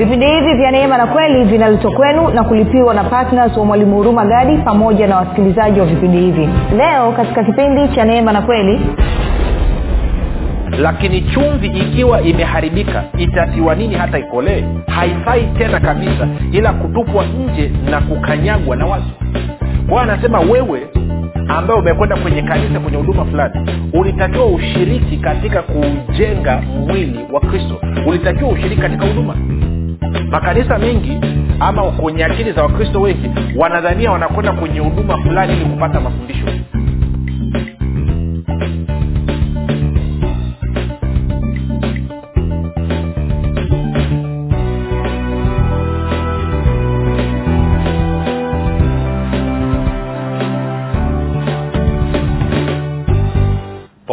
vipindi hivi vya neema na kweli vinaletwa kwenu na kulipiwa na ptns wa mwalimu huruma gadi pamoja na wasikilizaji wa vipindi hivi. Leo katika kipindi cha neema na kweli lakini chumvi ikiwa imeharibika itatiwa nini hata ikolee? Haifai tena kabisa ila kutupwa nje na kukanyagwa na watu kwao anasema wewe ambaye umekwenda kwenye kanisa kwenye huduma fulani ulitakiwa ushiriki katika kujenga mwili wa kristo. Ulitakiwa ushiriki katika huduma makanisa mengi ama kwenye akili za wakristo wengi wanadhania wanakwenda kwenye huduma fulani ili kupata mafundisho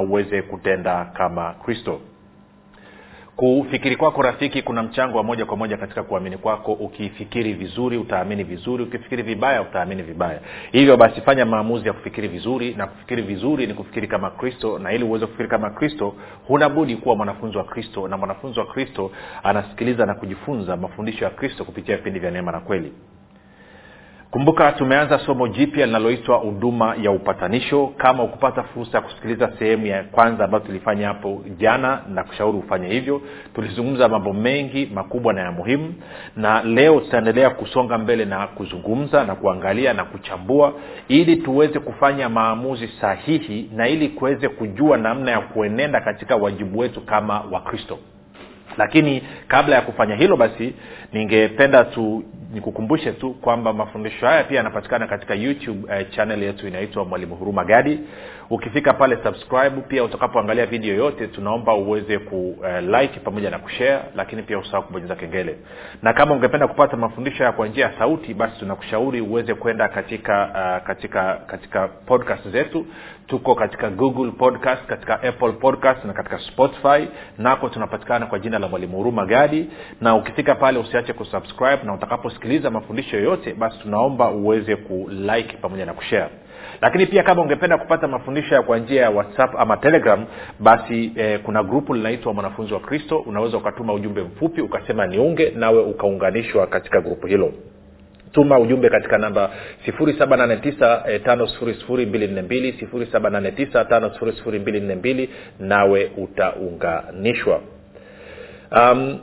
uweze kutenda kama kristo. Kufikiri kwako rafiki kuna mchango wa moja kwa moja katika kuamini kwako. Ukifikiri vizuri utaamini vizuri. Ukifikiri vibaya utaamini vibaya. Hivyo basi fanya maamuzi ya kufikiri vizuri na kufikiri vizuri ni kufikiri kama kristo na ili uweze kufikiri kama kristo hunabudi kuwa mwanafunzi wa kristo na mwanafunzi wa kristo anasikiliza na kujifunza mafundisho ya kristo kupitia vipindi vya neema na kweli kumbuka tumeanza somo jipya linaloitwa huduma ya upatanisho. Kama ukupata fursa ya kusikiliza sehemu ya kwanza ambayo tulifanya hapo jana na kushauri ufanye hivyo tulizungumza mambo mengi makubwa na ya muhimu. Na leo tutaendelea kusonga mbele na kuzungumza na kuangalia na kuchambua ili tuweze kufanya maamuzi sahihi na ili kuweze kujua namna ya kuenenda katika wajibu wetu kama wakristo lakini kabla ya kufanya hilo basi ningependa tu nikukumbushe tu kwamba mafundisho haya pia yanapatikana katika youtube uh, channel yetu inaitwa mwalimu huruma gadi ukifika pale subscribe. Pia utakapoangalia video yote tunaomba uweze ku uh, like pamoja na kushare lakini pia usahau kubonyeza kengele. Na kama ungependa kupata mafundisho ya kwa njia ya sauti basi tunakushauri uweze kwenda katika uh, katika katika podcast zetu. Tuko katika google podcast katika apple podcast na katika spotify. Nako tunapatikana kwa jina la mwalimu huruma gadi. Na ukifika pale usiache kusubscribe. Na utakaposikiliza mafundisho yoyote basi tunaomba uweze kulike pamoja na kushare lakini pia kama ungependa kupata mafundisho ya kwa njia ya whatsapp ama telegram basi eh, kuna grupu linaitwa mwanafunzi wa kristo. Unaweza ukatuma ujumbe mfupi ukasema niunge nawe ukaunganishwa katika grupu hilo. Tuma ujumbe katika namba 7895242 7895242 nawe utaunganishwa. Um,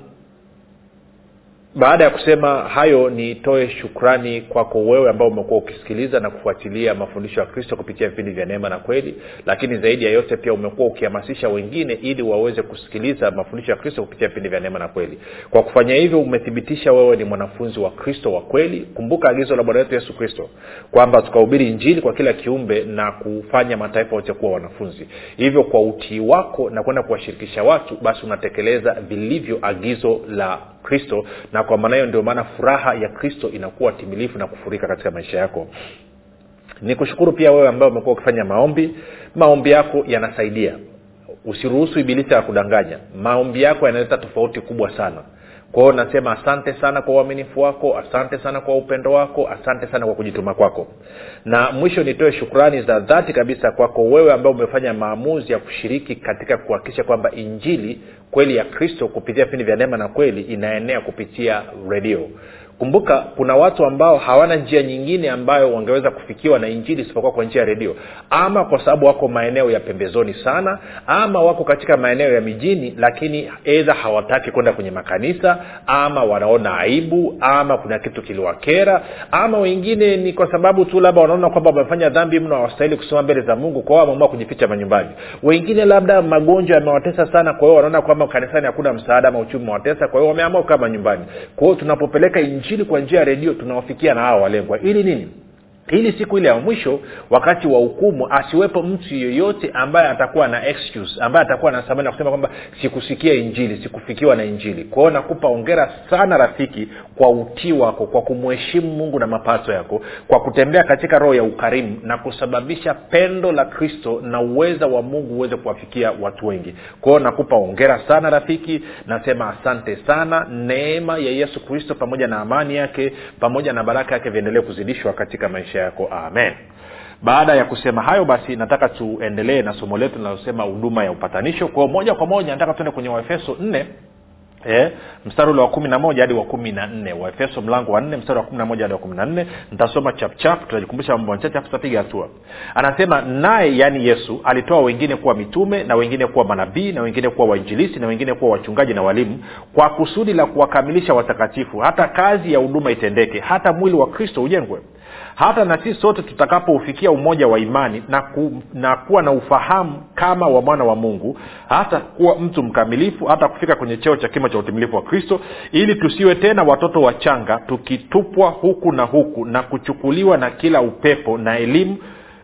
baada ya kusema hayo nitoe shukrani kwako wewe ambao umekuwa ukisikiliza na kufuatilia mafundisho ya kristo kupitia vipindi vya neema na kweli lakini zaidi ya yote pia umekuwa ukihamasisha wengine ili waweze kusikiliza mafundisho ya kristo kupitia vipindi vya neema na kweli. Kwa kufanya hivyo umethibitisha wewe ni mwanafunzi wa kristo wa kweli. Kumbuka agizo la bwana wetu yesu kristo kwamba tukahubiri injili kwa kila kiumbe na kufanya mataifa yote kuwa wanafunzi. Hivyo kwa utii wako na kwenda kuwashirikisha watu basi unatekeleza vilivyo agizo la kristo na kwa maana hiyo ndio maana furaha ya kristo inakuwa timilifu na kufurika katika maisha yako. Ni kushukuru pia wewe ambaye umekuwa ukifanya maombi. Maombi yako yanasaidia. Usiruhusu ibilisi ya kudanganya maombi yako yanaleta tofauti kubwa sana kwa hiyo nasema asante sana kwa uaminifu wako asante sana kwa upendo wako asante sana kwa kujituma kwako. Na mwisho nitoe shukrani za dhati kabisa kwako wewe ambao umefanya maamuzi ya kushiriki katika kuhakikisha kwamba injili kweli ya kristo kupitia vipindi vya neema na kweli inaenea kupitia redio kumbuka kuna watu ambao hawana njia nyingine ambayo wangeweza kufikiwa na injili isipokuwa kwa njia ya redio. Ama kwa sababu wako maeneo ya pembezoni sana ama wako katika maeneo ya mijini lakini edha hawataki kwenda kwenye makanisa ama wanaona aibu ama kuna kitu kiliwakera ama wengine ni kwa sababu tu labda wanaona kwamba wamefanya dhambi mno hawastahili kusoma mbele za mungu kwa wameamua kujificha manyumbani. Wengine labda magonjwa yamewatesa sana kwa hiyo wanaona kwamba kanisani hakuna msaada ama uchumi wawatesa kwa hiyo wameamua kukaa manyumbani. Kwa hiyo tunapopeleka injili kwa njia ya redio tunawafikia na hawa walengwa. Ili nini ili siku ile ya mwisho wakati wa hukumu asiwepo mtu yeyote ambaye atakuwa na excuse ambaye atakuwa na sababu kusema kwamba sikusikia injili sikufikiwa na injili. Kwa nakupa ongera sana rafiki kwa utii wako kwa kumheshimu mungu na mapato yako kwa kutembea katika roho ya ukarimu na kusababisha pendo la kristo na uweza wa mungu uweze kuwafikia watu wengi. Kwa nakupa ongera sana rafiki nasema asante sana. Neema ya yesu kristo pamoja na amani yake pamoja na baraka yake viendelee kuzidishwa katika maisha yako. Amen. Baada ya kusema hayo basi nataka tuendelee na somo letu linalosema huduma ya upatanisho. Kwao moja kwa moja nataka tuende kwenye waefeso nne Eh, mstari ule wa kumi na moja hadi wa kumi na nne. Waefeso mlango wa nne mstari wa kumi na moja hadi wa kumi na nne. Nitasoma chapchap tutajikumbusha mambo machache afu tutapiga hatua. Anasema naye yaani yesu alitoa wengine kuwa mitume na wengine kuwa manabii na wengine kuwa wainjilisi na wengine kuwa wachungaji na walimu kwa kusudi la kuwakamilisha watakatifu hata kazi ya huduma itendeke hata mwili wa kristo ujengwe hata na sisi sote tutakapoufikia umoja wa imani na, ku, na kuwa na ufahamu kama wa mwana wa mungu hata kuwa mtu mkamilifu hata kufika kwenye cheo cha kimo cha utimilifu wa kristo ili tusiwe tena watoto wachanga tukitupwa huku na huku na kuchukuliwa na kila upepo na elimu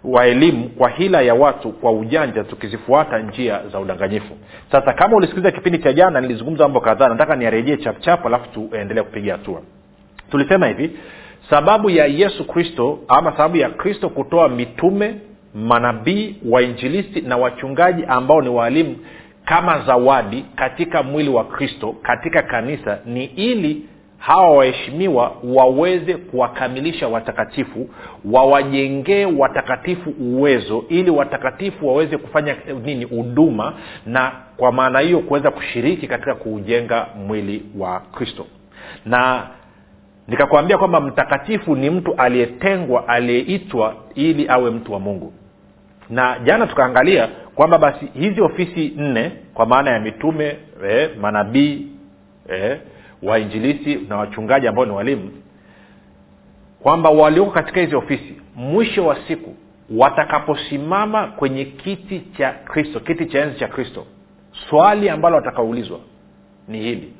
wa elimu kwa hila ya watu kwa ujanja tukizifuata njia za udanganyifu. Sasa kama ulisikiliza kipindi cha jana nilizungumza mambo kadhaa nataka niarejee chapchap alafu tuendelee kupiga hatua. Tulisema hivi sababu ya yesu kristo ama sababu ya kristo kutoa mitume manabii wainjilisti na wachungaji ambao ni waalimu kama zawadi katika mwili wa kristo katika kanisa ni ili hawa waheshimiwa waweze kuwakamilisha watakatifu wawajengee watakatifu uwezo ili watakatifu waweze kufanya nini huduma na kwa maana hiyo kuweza kushiriki katika kuujenga mwili wa kristo. Na nikakwambia kwamba mtakatifu ni mtu aliyetengwa aliyeitwa ili awe mtu wa mungu. Na jana tukaangalia kwamba basi hizi ofisi nne kwa maana ya mitume eh, manabii eh, wainjilisi na wachungaji ambao ni walimu kwamba walioko katika hizi ofisi mwisho wa siku watakaposimama kwenye kiti cha kristo kiti cha enzi cha kristo swali ambalo watakaulizwa ni hili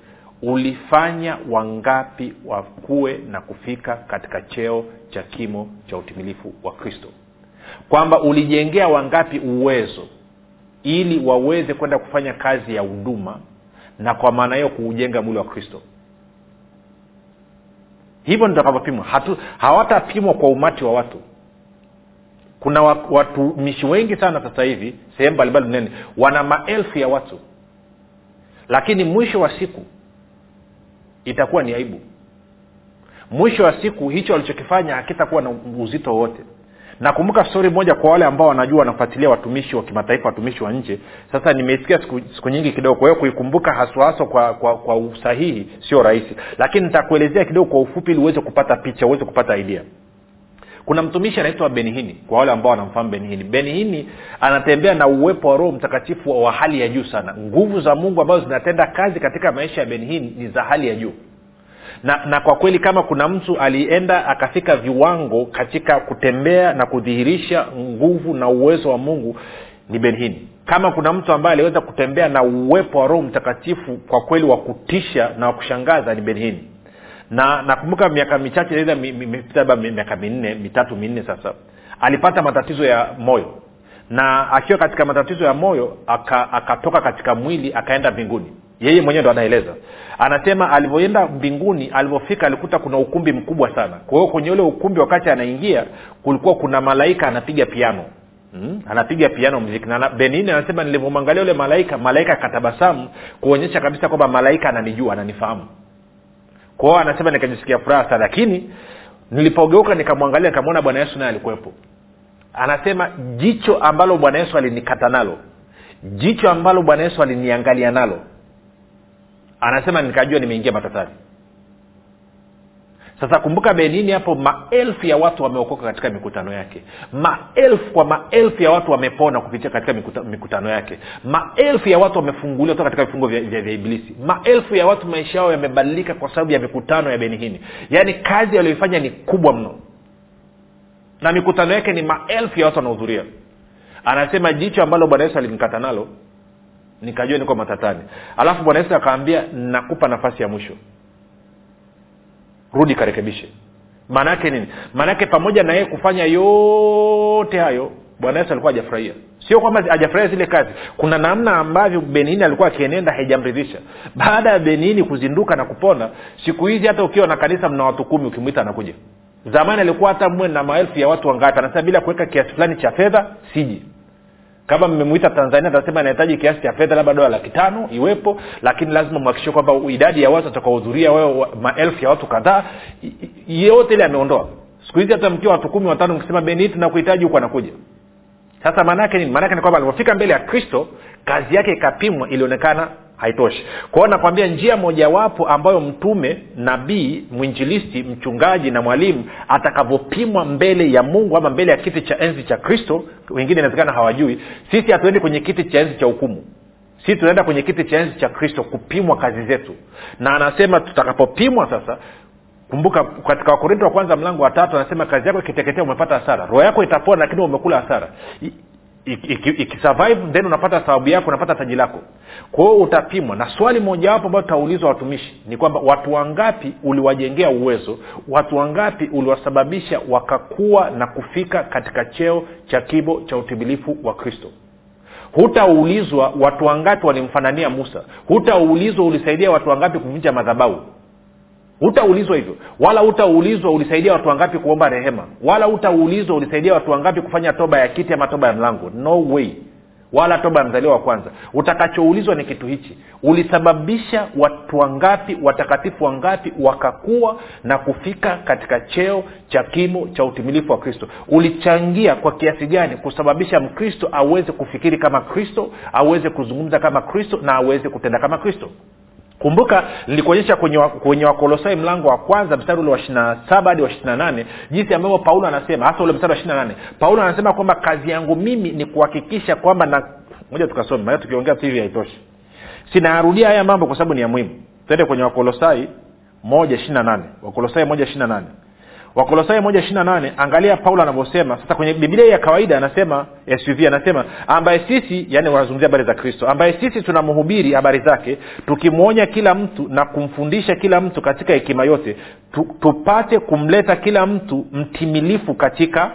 ulifanya wangapi wakuwe na kufika katika cheo cha kimo cha utimilifu wa kristo? Kwamba ulijengea wangapi uwezo ili waweze kwenda kufanya kazi ya huduma na kwa maana hiyo kuujenga mwili wa kristo? Hivyo nitakavyopimwa. Hawatapimwa kwa umati wa watu. Kuna watumishi wengi sana sasa hivi sehemu mbalimbali duniani wana maelfu ya watu. Lakini mwisho wa siku itakuwa ni aibu. Mwisho wa siku hicho alichokifanya hakitakuwa na uzito wowote. Nakumbuka stori moja kwa wale ambao wanajua wanafuatilia watumishi wa kimataifa watumishi wa nje. Sasa nimeisikia siku, siku nyingi kidogo. Kwa hiyo kuikumbuka haswahaswa kwa, kwa, kwa usahihi sio rahisi. Lakini nitakuelezea kidogo kwa ufupi ili uweze kupata picha uweze kupata idea kuna mtumishi anaitwa benihini kwa wale ambao wanamfahamu benihini. Benihini anatembea na uwepo wa roho mtakatifu wa hali ya juu sana. Nguvu za mungu ambazo zinatenda kazi katika maisha ya benihini ni za hali ya juu. Na na kwa kweli kama kuna mtu alienda akafika viwango katika kutembea na kudhihirisha nguvu na uwezo wa mungu ni benhini kama kuna mtu ambaye aliweza kutembea na uwepo wa roho mtakatifu kwa kweli wa kutisha na wa kushangaza ni benhini na nakumbuka miaka michache labda miaka minne mitatu minne sasa alipata matatizo ya moyo. Na akiwa katika matatizo ya moyo akatoka aka katika mwili akaenda mbinguni. Yeye mwenyewe ndo anaeleza. Anasema alivyoenda mbinguni alivyofika alikuta kuna ukumbi mkubwa sana. Kwa hiyo kwenye ule ukumbi wakati anaingia kulikuwa kuna malaika anapiga piano. Hmm? anapiga piano mziki na benini anasema nilivyomwangalia ule malaika malaika akatabasamu kuonyesha kabisa kwamba malaika ananijua ananifahamu kwao anasema nikajisikia furaha sana lakini nilipogeuka nikamwangalia nikamwona bwana yesu naye alikuwepo. Anasema jicho ambalo bwana yesu alinikata nalo jicho ambalo bwana yesu aliniangalia nalo. Anasema nikajua nimeingia matatani sasa kumbuka benini hapo maelfu ya watu wameokoka katika mikutano yake. Maelfu kwa maelfu ya watu wamepona kupitia katika mikuta, mikutano yake. Maelfu ya watu wamefunguliwa toka katika vifungo vya, vya, vya ibilisi. Maelfu ya watu maisha yao yamebadilika kwa sababu ya mikutano ya benihini yaani kazi aliyoifanya ni kubwa mno. Na mikutano yake ni maelfu ya watu wanahudhuria anasema jicho ambalo bwana yesu alinikata nalo nikajua niko matatani. Alafu bwana yesu akaambia nakupa nafasi ya mwisho rudi karekebishe. Maanaake nini? Maanaake pamoja na yeye kufanya yote hayo bwana yesu alikuwa hajafurahia. Sio kwamba hajafurahia zile kazi. Kuna namna ambavyo benini alikuwa akienenda haijamridhisha baada ya benini kuzinduka na kupona siku hizi hata ukiwa na kanisa mna watu kumi ukimwita anakuja. Zamani alikuwa hata mwe na maelfu ya watu wangapi anasema bila kuweka kiasi fulani cha fedha siji kama mmemwita tanzania atasema anahitaji kiasi cha fedha labda dola laki tano iwepo. Lakini lazima mwakishie kwamba idadi ya watu watakaohudhuria wao maelfu ya watu kadhaa yote ile ameondoa. Siku hizi hata mkiwa watu kumi watano mkisema beni tunakuhitaji huku anakuja. Sasa maanaake nini? Maanaake ni kwamba alipofika mbele ya kristo kazi yake ikapimwa ilionekana haitoshi. Kwao nakwambia njia mojawapo ambayo mtume nabii mwinjilisti mchungaji na mwalimu atakavyopimwa mbele ya mungu ama mbele ya kiti cha enzi cha kristo wengine inawezekana hawajui sisi hatuendi kwenye kiti cha enzi cha hukumu. Sisi tunaenda kwenye kiti cha enzi cha kristo kupimwa kazi zetu. Na anasema tutakapopimwa sasa kumbuka katika wakorinto wa kwanza mlango wa tatu anasema kazi yako ikiteketea umepata hasara. Roho yako itapona lakini umekula hasara ikisurvive then unapata sababu yako unapata taji lako. Kwa hiyo utapimwa. Na swali mojawapo ambayo tutaulizwa watumishi ni kwamba watu wangapi uliwajengea uwezo watu wangapi uliwasababisha wakakuwa na kufika katika cheo cha kibo cha utimilifu wa kristo? Hutaulizwa watu wangapi walimfanania musa. Hutaulizwa ulisaidia watu wangapi kuvunja madhabau hutaulizwa hivyo. Wala utaulizwa ulisaidia watu wangapi kuomba rehema. Wala utaulizwa ulisaidia watu wangapi kufanya toba ya kiti ama toba ya mlango. No way. Wala toba ya mzaliwa wa kwanza. Utakachoulizwa ni kitu hichi. Ulisababisha watu wangapi watakatifu wangapi wakakuwa na kufika katika cheo cha kimo cha utimilifu wa kristo. Ulichangia kwa kiasi gani kusababisha mkristo aweze kufikiri kama kristo aweze kuzungumza kama kristo na aweze kutenda kama kristo kumbuka nilikuonyesha kwenye, kwenye wakolosai mlango wa kwanza mstari ule wa ishirina saba hadi wa ishirina nane jinsi ambavyo paulo anasema hasa ule mstari wa ishirina nane. Paulo anasema kwamba kazi yangu mimi ni kuhakikisha kwamba na moja tukasome maana tukiongea tu hivi haitoshi. Sinayarudia haya mambo kwa sababu ni ya muhimu. Twende kwenye wakolosai moja ishirina nane. Wakolosai moja ishirina nane wakolosai moja ishirina nane angalia paulo anavyosema. Sasa kwenye biblia ya kawaida anasema suv anasema ambaye sisi yani wanazungumzia habari za kristo ambaye sisi tunamhubiri habari zake tukimwonya kila mtu na kumfundisha kila mtu katika hekima yote tu, tupate kumleta kila mtu mtimilifu katika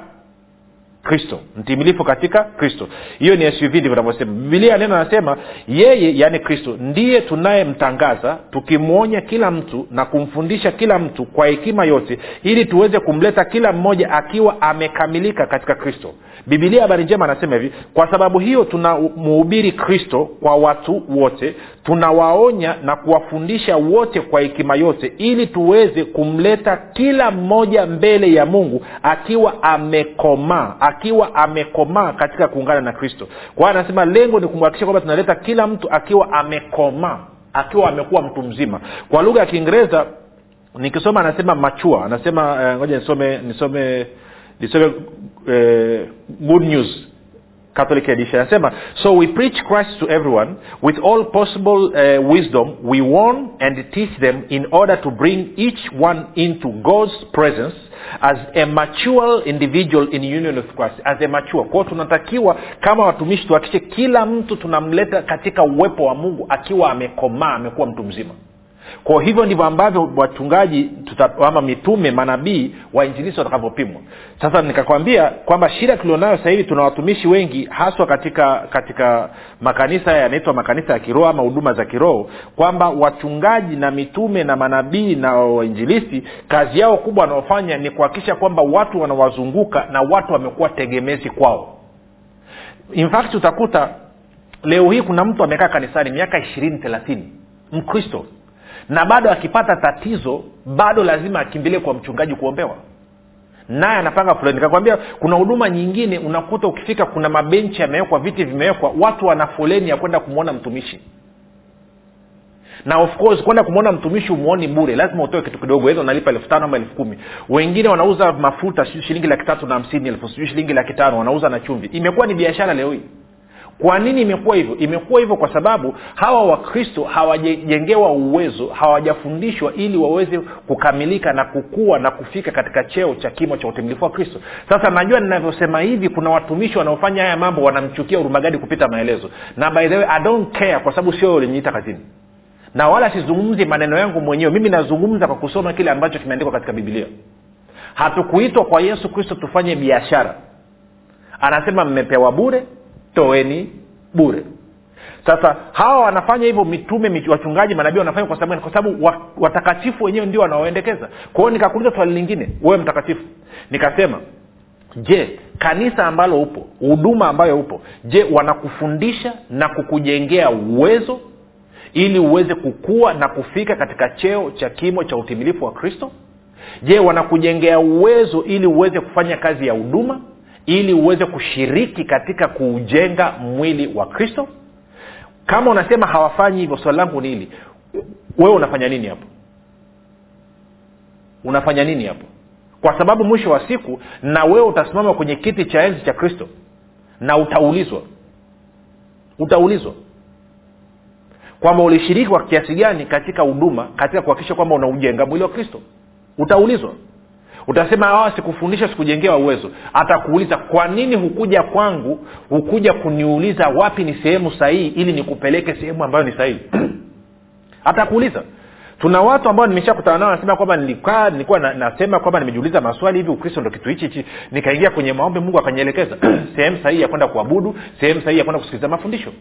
kristo. Mtimilifu katika kristo. Hiyo ni suv ndivyo navyosema bibilia neno anasema yeye yaani kristo ndiye tunayemtangaza tukimwonya kila mtu na kumfundisha kila mtu kwa hekima yote ili tuweze kumleta kila mmoja akiwa amekamilika katika kristo. Bibilia habari njema anasema hivi kwa sababu hiyo tunamhubiri kristo kwa watu wote tunawaonya na kuwafundisha wote kwa hekima yote ili tuweze kumleta kila mmoja mbele ya mungu akiwa amekomaa akiwa amekomaa katika kuungana na kristo. Kwa hiyo anasema lengo ni kumhakikisha kwamba tunaleta kila mtu akiwa amekomaa akiwa amekuwa mtu mzima. Kwa lugha ya kiingereza nikisoma anasema machua anasema ngoja uh, nisome nisome nisome uh, good news catholic edition. Anasema so we preach christ to everyone. With all possible uh, wisdom we warn and teach them in order to bring each one into god's presence as a mature individual in union with christ. As a mature. Kwao tunatakiwa kama watumishi tuhakikishe kila mtu tunamleta katika uwepo wa mungu akiwa amekomaa amekuwa mtu mzima kwa hivyo ndivyo ambavyo wachungaji ama mitume manabii wainjilisi watakavyopimwa. Sasa nikakwambia kwamba shida tulionayo sasa hivi tuna watumishi wengi haswa katika katika makanisa yanaitwa makanisa ya kiroho ama huduma za kiroho kwamba wachungaji na mitume na manabii na wainjilisi kazi yao kubwa wanaofanya ni kuhakikisha kwamba watu wanawazunguka na watu wamekuwa tegemezi kwao. In fact utakuta leo hii kuna mtu amekaa kanisani miaka ishirini thelathini. Mkristo na bado akipata tatizo bado lazima akimbilie kwa mchungaji kuombewa. Naye anapanga fulani nikakwambia kuna huduma nyingine unakuta ukifika kuna mabenchi yamewekwa viti vimewekwa watu wana foleni ya kwenda kumwona mtumishi. Na of course kwenda kumwona mtumishi umwoni bure. Lazima utoe kitu kidogo hizo unalipa elfu tano ama elfu kumi. Wengine wanauza mafuta shilingi laki tatu na hamsini elfu sijui shilingi laki tano wanauza na chumvi. Imekuwa ni biashara leo hii kwa nini imekuwa hivyo? Imekuwa hivyo kwa sababu hawa wakristo hawajajengewa uwezo hawajafundishwa ili waweze kukamilika na kukua na kufika katika cheo cha kimo cha utimilifu wa kristo. Sasa najua ninavyosema hivi kuna watumishi wanaofanya haya mambo wanamchukia urumagadi kupita maelezo. Na by the way i don't care kwa sababu sio uliniita kazini. Na wala sizungumzi maneno yangu mwenyewe. Mimi nazungumza kwa kusoma kile ambacho kimeandikwa katika biblia. Hatukuitwa kwa yesu kristo tufanye biashara. Anasema mmepewa bure toeni bure. Sasa hawa wanafanya hivyo mitume wachungaji manabii wanafanya kwa sababu kwa sababu watakatifu wenyewe ndio wanaoendekeza kwa hiyo nikakuuliza swali lingine wewe mtakatifu. Nikasema je kanisa ambalo upo huduma ambayo upo je wanakufundisha na kukujengea uwezo ili uweze kukua na kufika katika cheo cha kimo cha utimilifu wa kristo? Je wanakujengea uwezo ili uweze kufanya kazi ya huduma ili uweze kushiriki katika kuujenga mwili wa kristo. Kama unasema hawafanyi hivyo swali langu ni hili. Wewe unafanya nini hapo? Unafanya nini hapo? Kwa sababu mwisho wa siku na wewe utasimama kwenye kiti cha enzi cha kristo na utaulizwa. Utaulizwa. Kwamba ulishiriki kwa kiasi gani katika huduma katika kuhakikisha kwamba unaujenga mwili wa kristo. Utaulizwa utasema awa sikufundisha sikujengewa uwezo. Atakuuliza kwa nini hukuja kwangu hukuja kuniuliza wapi ni sehemu sahihi ili nikupeleke sehemu ambayo ni sahihi? Atakuuliza tuna watu ambao nimeshakutana nao nasema kwamba nilikaa nilikuwa na, nasema kwamba nimejiuliza maswali hivi ukristo ndo kitu hichi hichi. Nikaingia kwenye maombi mungu akanielekeza sehemu sahihi ya kwenda kuabudu sehemu sahihi ya kwenda kusikiliza mafundisho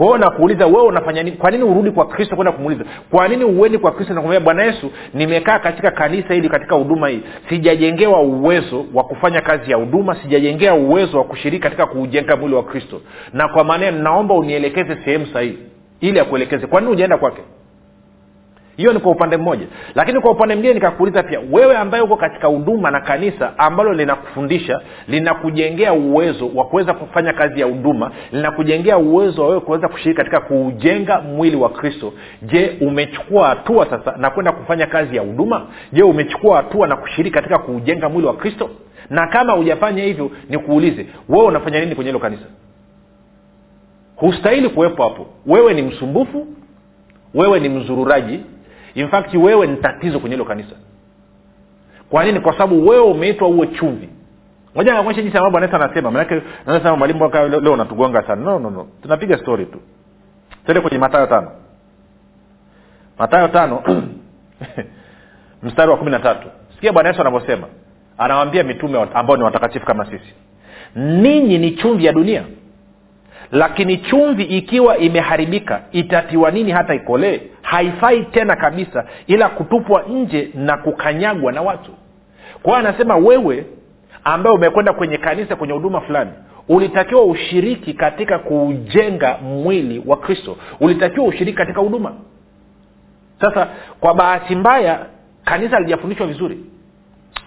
kwa nakuuliza wewe unafanya nini? Kwa nini urudi kwa kristo kwenda kumuuliza? Kwa nini uendi kwa kristo na kumwambia bwana yesu nimekaa katika kanisa hili katika huduma hii. Sijajengewa uwezo wa kufanya kazi ya huduma sijajengea uwezo wa kushiriki katika kuujenga mwili wa kristo. Na kwa maana naomba unielekeze sehemu sahihi. Ili akuelekeze. Kwa nini ujaenda kwake hiyo ni kwa upande mmoja. Lakini kwa upande mwingine nikakuuliza pia wewe ambaye uko katika huduma na kanisa ambalo linakufundisha linakujengea uwezo wa kuweza kufanya kazi ya huduma linakujengea uwezo wa wewe kuweza kushiriki katika kuujenga mwili wa kristo je umechukua hatua sasa na kwenda kufanya kazi ya huduma? Je umechukua hatua na kushiriki katika kuujenga mwili wa kristo? Na kama hujafanya hivyo nikuulize wewe unafanya nini kwenye hilo kanisa? Hustahili kuwepo hapo. Wewe ni msumbufu wewe ni mzururaji in fact wewe ni tatizo kwenye hilo kanisa. Kwa nini? Kwa sababu wewe umeitwa uwe chumvi. Moja nakuonyesha jinsi ambavyo bwana anasema. Manake nasema mwalimu waka leo unatugonga sana. No no no. Tunapiga story tu. Tende kwenye matayo tano. Matayo tano mstari wa kumi na tatu. Sikia bwana yesu anavyosema. Anawambia mitume ambao ni watakatifu kama sisi. Ninyi ni chumvi ya dunia lakini chumvi ikiwa imeharibika itatiwa nini hata ikolee haifai tena kabisa ila kutupwa nje na kukanyagwa na watu. Kwa hiyo anasema wewe ambaye umekwenda kwenye kanisa kwenye huduma fulani ulitakiwa ushiriki katika kuujenga mwili wa kristo. Ulitakiwa ushiriki katika huduma. Sasa kwa bahati mbaya kanisa halijafundishwa vizuri.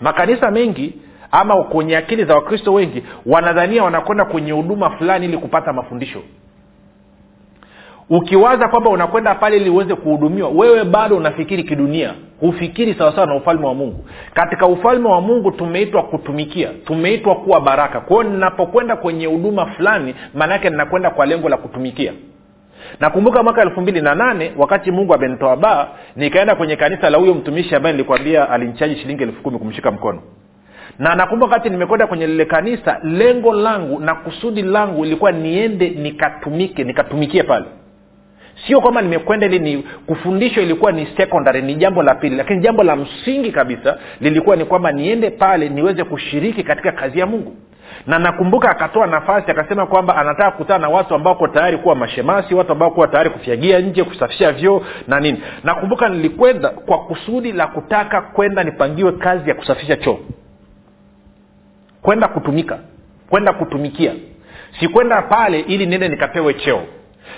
Makanisa mengi ama kwenye akili za wakristo wengi wanadhania wanakwenda kwenye huduma fulani ili kupata mafundisho. Ukiwaza kwamba unakwenda pale ili uweze kuhudumiwa wewe bado unafikiri kidunia. Hufikiri sawasawa na ufalme wa mungu. Katika ufalme wa mungu tumeitwa kutumikia tumeitwa kuwa baraka. Kwao ninapokwenda kwenye huduma fulani maanaake ninakwenda kwa lengo la kutumikia. Nakumbuka mwaka elfu mbili na nane wakati mungu amenitoa baa nikaenda kwenye kanisa la huyo mtumishi ambaye nilikwambia alinchaji shilingi elfu kumi kumshika mkono na nakumbuka wakati nimekwenda kwenye lile kanisa lengo langu na kusudi langu ilikuwa niende nikatumike nikatumikie pale. Sio kwamba nimekwenda ili ni kufundishwa ilikuwa ni secondary ni jambo la pili lakini jambo la msingi kabisa lilikuwa ni kwamba niende pale niweze kushiriki katika kazi ya mungu. Na nakumbuka akatoa nafasi akasema kwamba anataka kukutana na watu ambao ko tayari kuwa mashemasi watu ambao kuwa tayari kufyagia nje kusafisha vyoo na nini. Nakumbuka nilikwenda kwa kusudi la kutaka kwenda nipangiwe kazi ya kusafisha choo kwenda kutumika. Kwenda kutumikia. Sikwenda pale ili niende nikapewe cheo.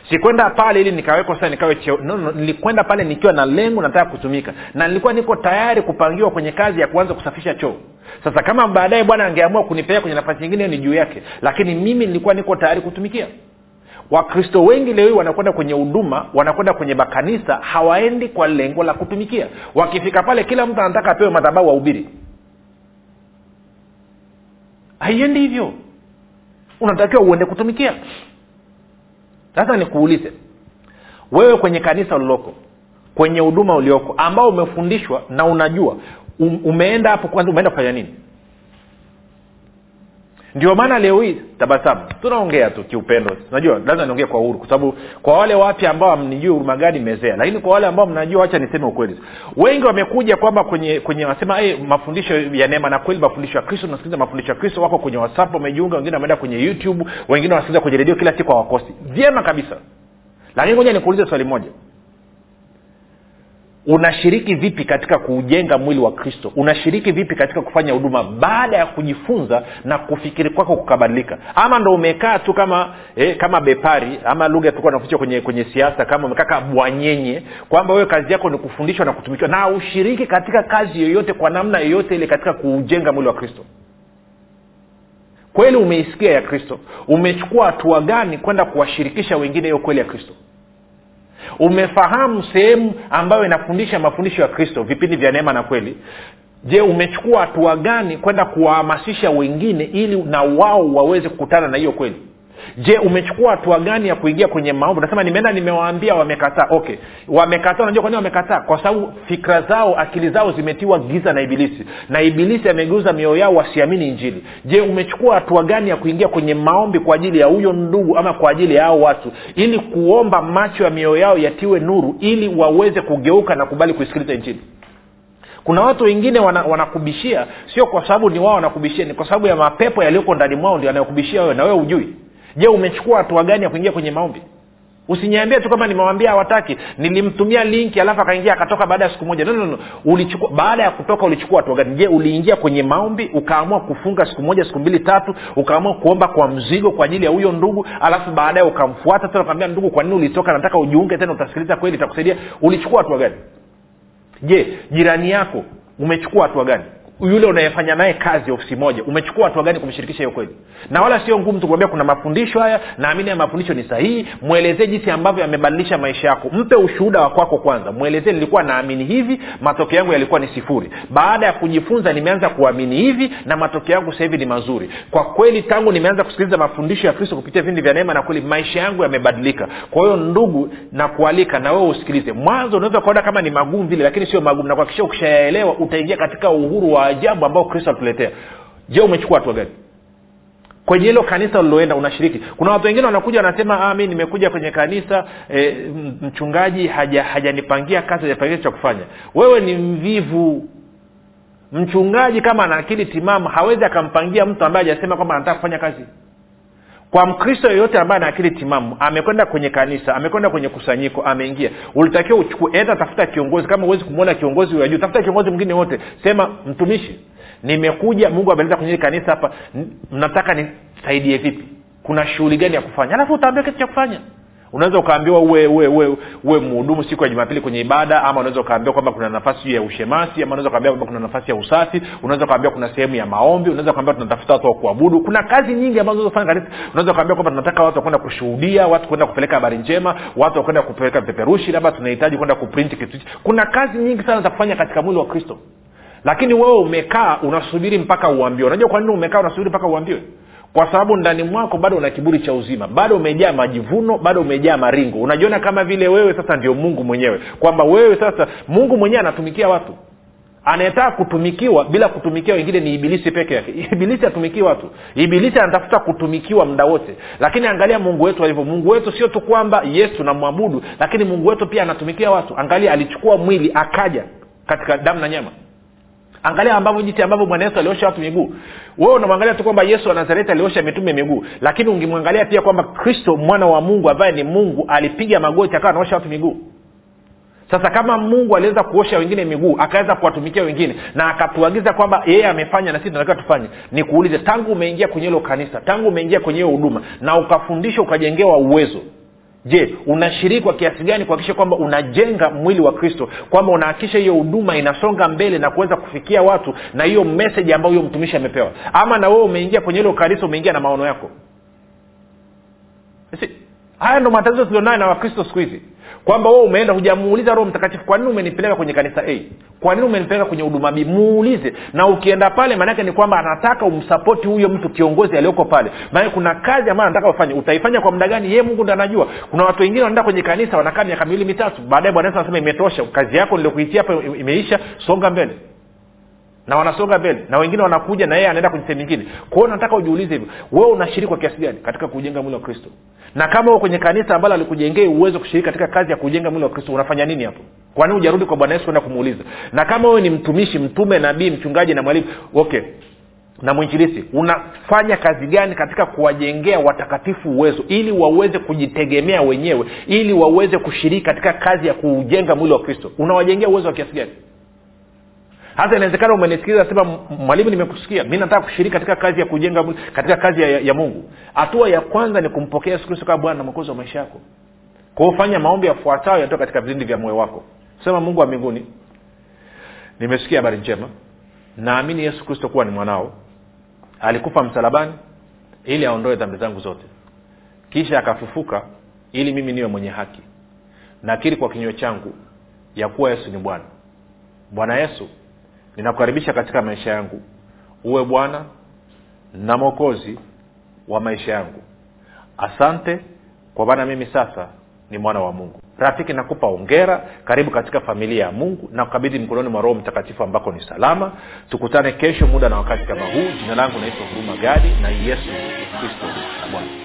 Sikwenda pale ili nikawekwa sasa nikawe cheo. No, no, nilikwenda pale nikiwa na lengo nataka kutumika. Na nilikuwa niko tayari kupangiwa kwenye kazi ya kuanza kusafisha choo. Sasa kama baadaye bwana angeamua kunipeleka kwenye nafasi nyingine ni juu yake. Lakini mimi nilikuwa niko tayari kutumikia. Wakristo wengi leo hii wanakwenda kwenye huduma wanakwenda kwenye makanisa hawaendi kwa lengo la kutumikia. Wakifika pale kila mtu anataka apewe madhabau wahubiri haiendi hivyo. Unatakiwa uende kutumikia. Sasa nikuulize. Wewe kwenye kanisa uliloko kwenye huduma ulioko ambao umefundishwa na unajua um, umeenda hapo kwanza umeenda kufanya nini ndio maana leo hii tabasamu. Tunaongea tu kiupendo. Unajua lazima niongee kwa uhuru kwa sababu kwa wale wapya ambao amnijui huruma gani mezea lakini kwa wale ambao mnajua wacha niseme ukweli. Wengi wamekuja kwamba kwenye kwenye wanasema hey, mafundisho ya neema na kweli mafundisho ya kristo nasikiliza mafundisho ya kristo. Wako kwenye whatsapp wamejiunga wengine wameenda kwenye youtube wengine wanasikiliza kwenye redio kila siku hawakosi. Vyema kabisa. Lakini ngoja nikuulize swali moja unashiriki vipi katika kuujenga mwili wa kristo? Unashiriki vipi katika kufanya huduma? Baada ya kujifunza na kufikiri kwako kukabadilika. Ama ndo umekaa tu kama eh, kama bepari ama lugha tulikuwa naficha kwenye kwenye siasa kama umekaa kama bwanyenye kwamba wewe kazi yako ni kufundishwa na kutumikiwa. Na ushiriki katika kazi yoyote kwa namna yoyote ile katika kuujenga mwili wa kristo. Kweli umeisikia ya kristo? Umechukua hatua gani kwenda kuwashirikisha wengine hiyo kweli ya kristo umefahamu sehemu ambayo inafundisha mafundisho ya kristo vipindi vya neema na kweli? Je umechukua hatua gani kwenda kuwahamasisha wengine ili na wao waweze kukutana na hiyo kweli je umechukua hatua gani ya kuingia kwenye maombi? Nasema nimeenda nimewaambia wamekataa. Okay. Wamekataa unajua kwa wamekataa? Kwa sababu fikra zao akili zao zimetiwa giza na ibilisi. Na ibilisi amegeuza mioyo yao wasiamini injili. Je umechukua hatua gani ya kuingia kwenye maombi kwa ajili ya huyo ndugu ama kwa ajili ya hao watu? Ili kuomba macho ya mioyo yao yatiwe nuru ili waweze kugeuka na kubali kuisikiliza injili. Kuna watu wengine wanakubishia wana sio kwa sababu ni wao wanakubishia ni kwa sababu ya mapepo yaliyoko ndani mwao ndio yanayokubishia wewe na wewe hujui je umechukua hatua gani ya kuingia kwenye maombi? Usiniambie tu kama nimewambia hawataki. Nilimtumia linki alafu akaingia akatoka baada ya siku moja. No, no. Ulichukua, baada ya kutoka ulichukua hatua gani? Je uliingia kwenye maombi ukaamua kufunga siku moja siku mbili tatu ukaamua kuomba kwa mzigo kwa ajili ya huyo ndugu alafu baadaye ukamfuata tena ukamwambia ndugu kwa nini ulitoka? Nataka ujiunge tena utasikiliza kweli itakusaidia. Ulichukua hatua gani? Je jirani yako umechukua hatua gani yule unayefanya naye kazi ofisi moja umechukua hatua gani kumshirikisha hiyo kweli? Na wala sio ngumu tukuambia kuna mafundisho haya naamini ya mafundisho ni sahihi. Mwelezee jinsi ambavyo yamebadilisha maisha yako. Mpe ushuhuda wa kwako kwanza. Mwelezee nilikuwa naamini hivi matokeo yangu yalikuwa ni sifuri. Baada ya kujifunza nimeanza kuamini hivi na matokeo yangu sasa hivi ni mazuri. Kwa kweli tangu nimeanza kusikiliza mafundisho ya kristo kupitia vipindi vya neema na kweli maisha yangu yamebadilika. Kwa hiyo ndugu na na wewe usikilize. Mwanzo unaweza ukaona kama ni magumu vile lakini sio magumu. Na kuhakikisha ukishayaelewa utaingia katika uhuru wa ajabu ambao kristo atuletea je umechukua hatua gani? Kwenye hilo kanisa uliloenda unashiriki. Kuna watu wengine wanakuja wanasema ah, mi nimekuja kwenye kanisa e, mchungaji hajanipangia haja kazi hajapangia cha kufanya. Wewe ni mvivu. Mchungaji kama ana akili timamu hawezi akampangia mtu ambaye hajasema kwamba anataka kufanya kazi kwa mkristo yeyote ambaye ana akili timamu amekwenda kwenye kanisa amekwenda kwenye kusanyiko ameingia ulitakiwa uchukue enda tafuta kiongozi. Kama huwezi kumwona kiongozi wa juu tafuta kiongozi mwingine wote. Sema mtumishi nimekuja mungu ameleta kwenye kanisa hapa. Nataka nisaidie vipi? Kuna shughuli gani ya kufanya? Alafu utaambia kitu cha kufanya unaweza ukaambiwa uwe mhudumu siku ya jumapili kwenye ibada ama unaweza ukaambiwa kwamba kuna nafasi ya ushemasi ama unaweza ukaambiwa kwamba kuna nafasi ya usafi unaweza ukaambiwa kuna sehemu ya maombi unaweza ukaambiwa tunatafuta watu wa kuabudu. Kuna kazi nyingi ambazo unazofanya kanisa. Unaweza kwamba tunataka watu wakwenda kushuhudia watu kwenda kupeleka habari njema watu wakwenda kupeleka vipeperushi labda tunahitaji kwenda kuprinti kitu kuna kazi nyingi sana za kufanya katika mwili wa kristo. Lakini wewe umekaa unasubiri mpaka uambiwe. Unajua kwa nini umekaa unasubiri mpaka uambiwe kwa sababu ndani mwako bado una kiburi cha uzima bado umejaa majivuno bado umejaa maringo. Unajiona kama vile wewe sasa ndio mungu mwenyewe kwamba wewe sasa mungu mwenyewe anatumikia watu. Anayetaka kutumikiwa bila kutumikia wengine ni ibilisi peke yake. Ibilisi atumikii watu. Ibilisi anatafuta kutumikiwa muda wote. Lakini angalia mungu wetu alivyo. Mungu wetu sio tu kwamba yesu namwabudu lakini mungu wetu pia anatumikia watu. Angalia alichukua mwili akaja katika damu na nyama angalia ambavyo jinsi ambavyo bwana yesu aliosha watu miguu. Wewe unamwangalia tu kwamba yesu wa nazareti aliosha mitume miguu. Lakini ungemwangalia pia kwamba kristo mwana wa mungu ambaye ni mungu alipiga magoti akawa anaosha watu miguu. Sasa kama mungu aliweza kuosha wengine miguu akaweza kuwatumikia wengine na akatuagiza kwamba yeye amefanya na sisi tunatakiwa tufanye nikuulize tangu umeingia kwenye hilo kanisa tangu umeingia kwenye hiyo huduma na ukafundishwa ukajengewa uwezo je unashiriki kwa kiasi gani kuhakikisha kwamba unajenga mwili wa kristo kwamba unahakikisha hiyo huduma inasonga mbele na kuweza kufikia watu na hiyo meseji ambayo huyo mtumishi amepewa? Ama na wewe umeingia kwenye hilo kanisa umeingia na maono yako? Si haya ndo matatizo tulionayo na wakristo siku hizi kwamba wewe umeenda hujamuuliza roho mtakatifu kwa nini umenipeleka kwenye kanisa a? Kwa nini umenipeleka kwenye huduma b? Muulize. Na ukienda pale maanake ni kwamba anataka umsapoti huyo mtu kiongozi aliyoko pale. Maanake kuna kazi ambayo anataka ufanye. Utaifanya kwa muda gani? Ye mungu ndo anajua. Kuna watu wengine wanaenda kwenye kanisa wanakaa miaka miwili mitatu. Baadaye bwana yesu anasema imetosha. Kazi yako niliokuitia hapa imeisha. Songa mbele na wanasonga mbele na wengine wanakuja na yeye anaenda kwenye sehemu nyingine. Kwa nataka ujiulize hivyo wewe unashiriki kwa kiasi gani katika kujenga mwili wa kristo? Na kama uko kwenye kanisa ambalo alikujengea uwezo kushiriki katika kazi ya kujenga mwili wa kristo unafanya nini hapo? Kwani ujarudi kwa bwana yesu kwenda kumuuliza? Na kama wewe ni mtumishi mtume nabii mchungaji na mwalimu okay na mwinjilisi unafanya kazi gani katika kuwajengea watakatifu uwezo ili waweze kujitegemea wenyewe ili waweze kushiriki katika kazi ya kuujenga mwili wa kristo? Unawajengea uwezo wa kiasi gani hasa inawezekana umenisikiliza sema mwalimu nimekusikia. Mi nataka kushiriki katika kazi ya kujenga katika kazi ya, ya mungu. Hatua ya kwanza ni kumpokea yesu kristo kama bwana na mwokozi wa maisha yako. Kwa fanya maombi yafuatayo yatoka katika vilindi vya moyo wako. Sema mungu wa mbinguni nimesikia habari njema. Naamini yesu kristo kuwa ni mwanao. Alikufa msalabani ili aondoe dhambi zangu zote. Kisha akafufuka ili mimi niwe mwenye haki. Nakiri kwa kinywa changu ya kuwa yesu ni bwana. Bwana yesu ninakukaribisha katika maisha yangu. Uwe bwana na mwokozi wa maisha yangu. Asante kwa maana mimi sasa ni mwana wa mungu. Rafiki nakupa ongera karibu katika familia ya mungu. Na kukabidhi mkononi mwa roho mtakatifu ambako ni salama. Tukutane kesho muda na wakati kama huu. Jina langu naitwa huruma gadi na yesu kristo na bwana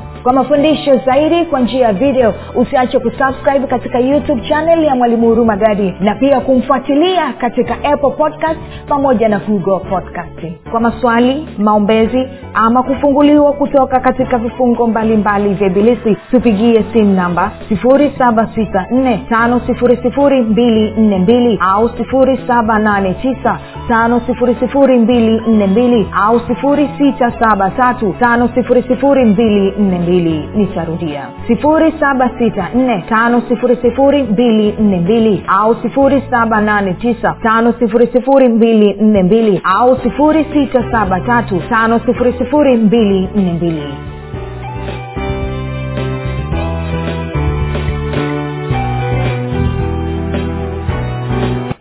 kwa mafundisho zaidi kwa njia ya video usiache kusubscribe katika youtube channel ya mwalimu huruma gadi na pia kumfuatilia katika apple podcast pamoja na google podcast kwa maswali maombezi ama kufunguliwa kutoka katika vifungo mbalimbali vya ibilisi tupigie simu namba 7645242 au 7895242 au 6735242 nitarudia. 7645242 au 7895242 au 6735242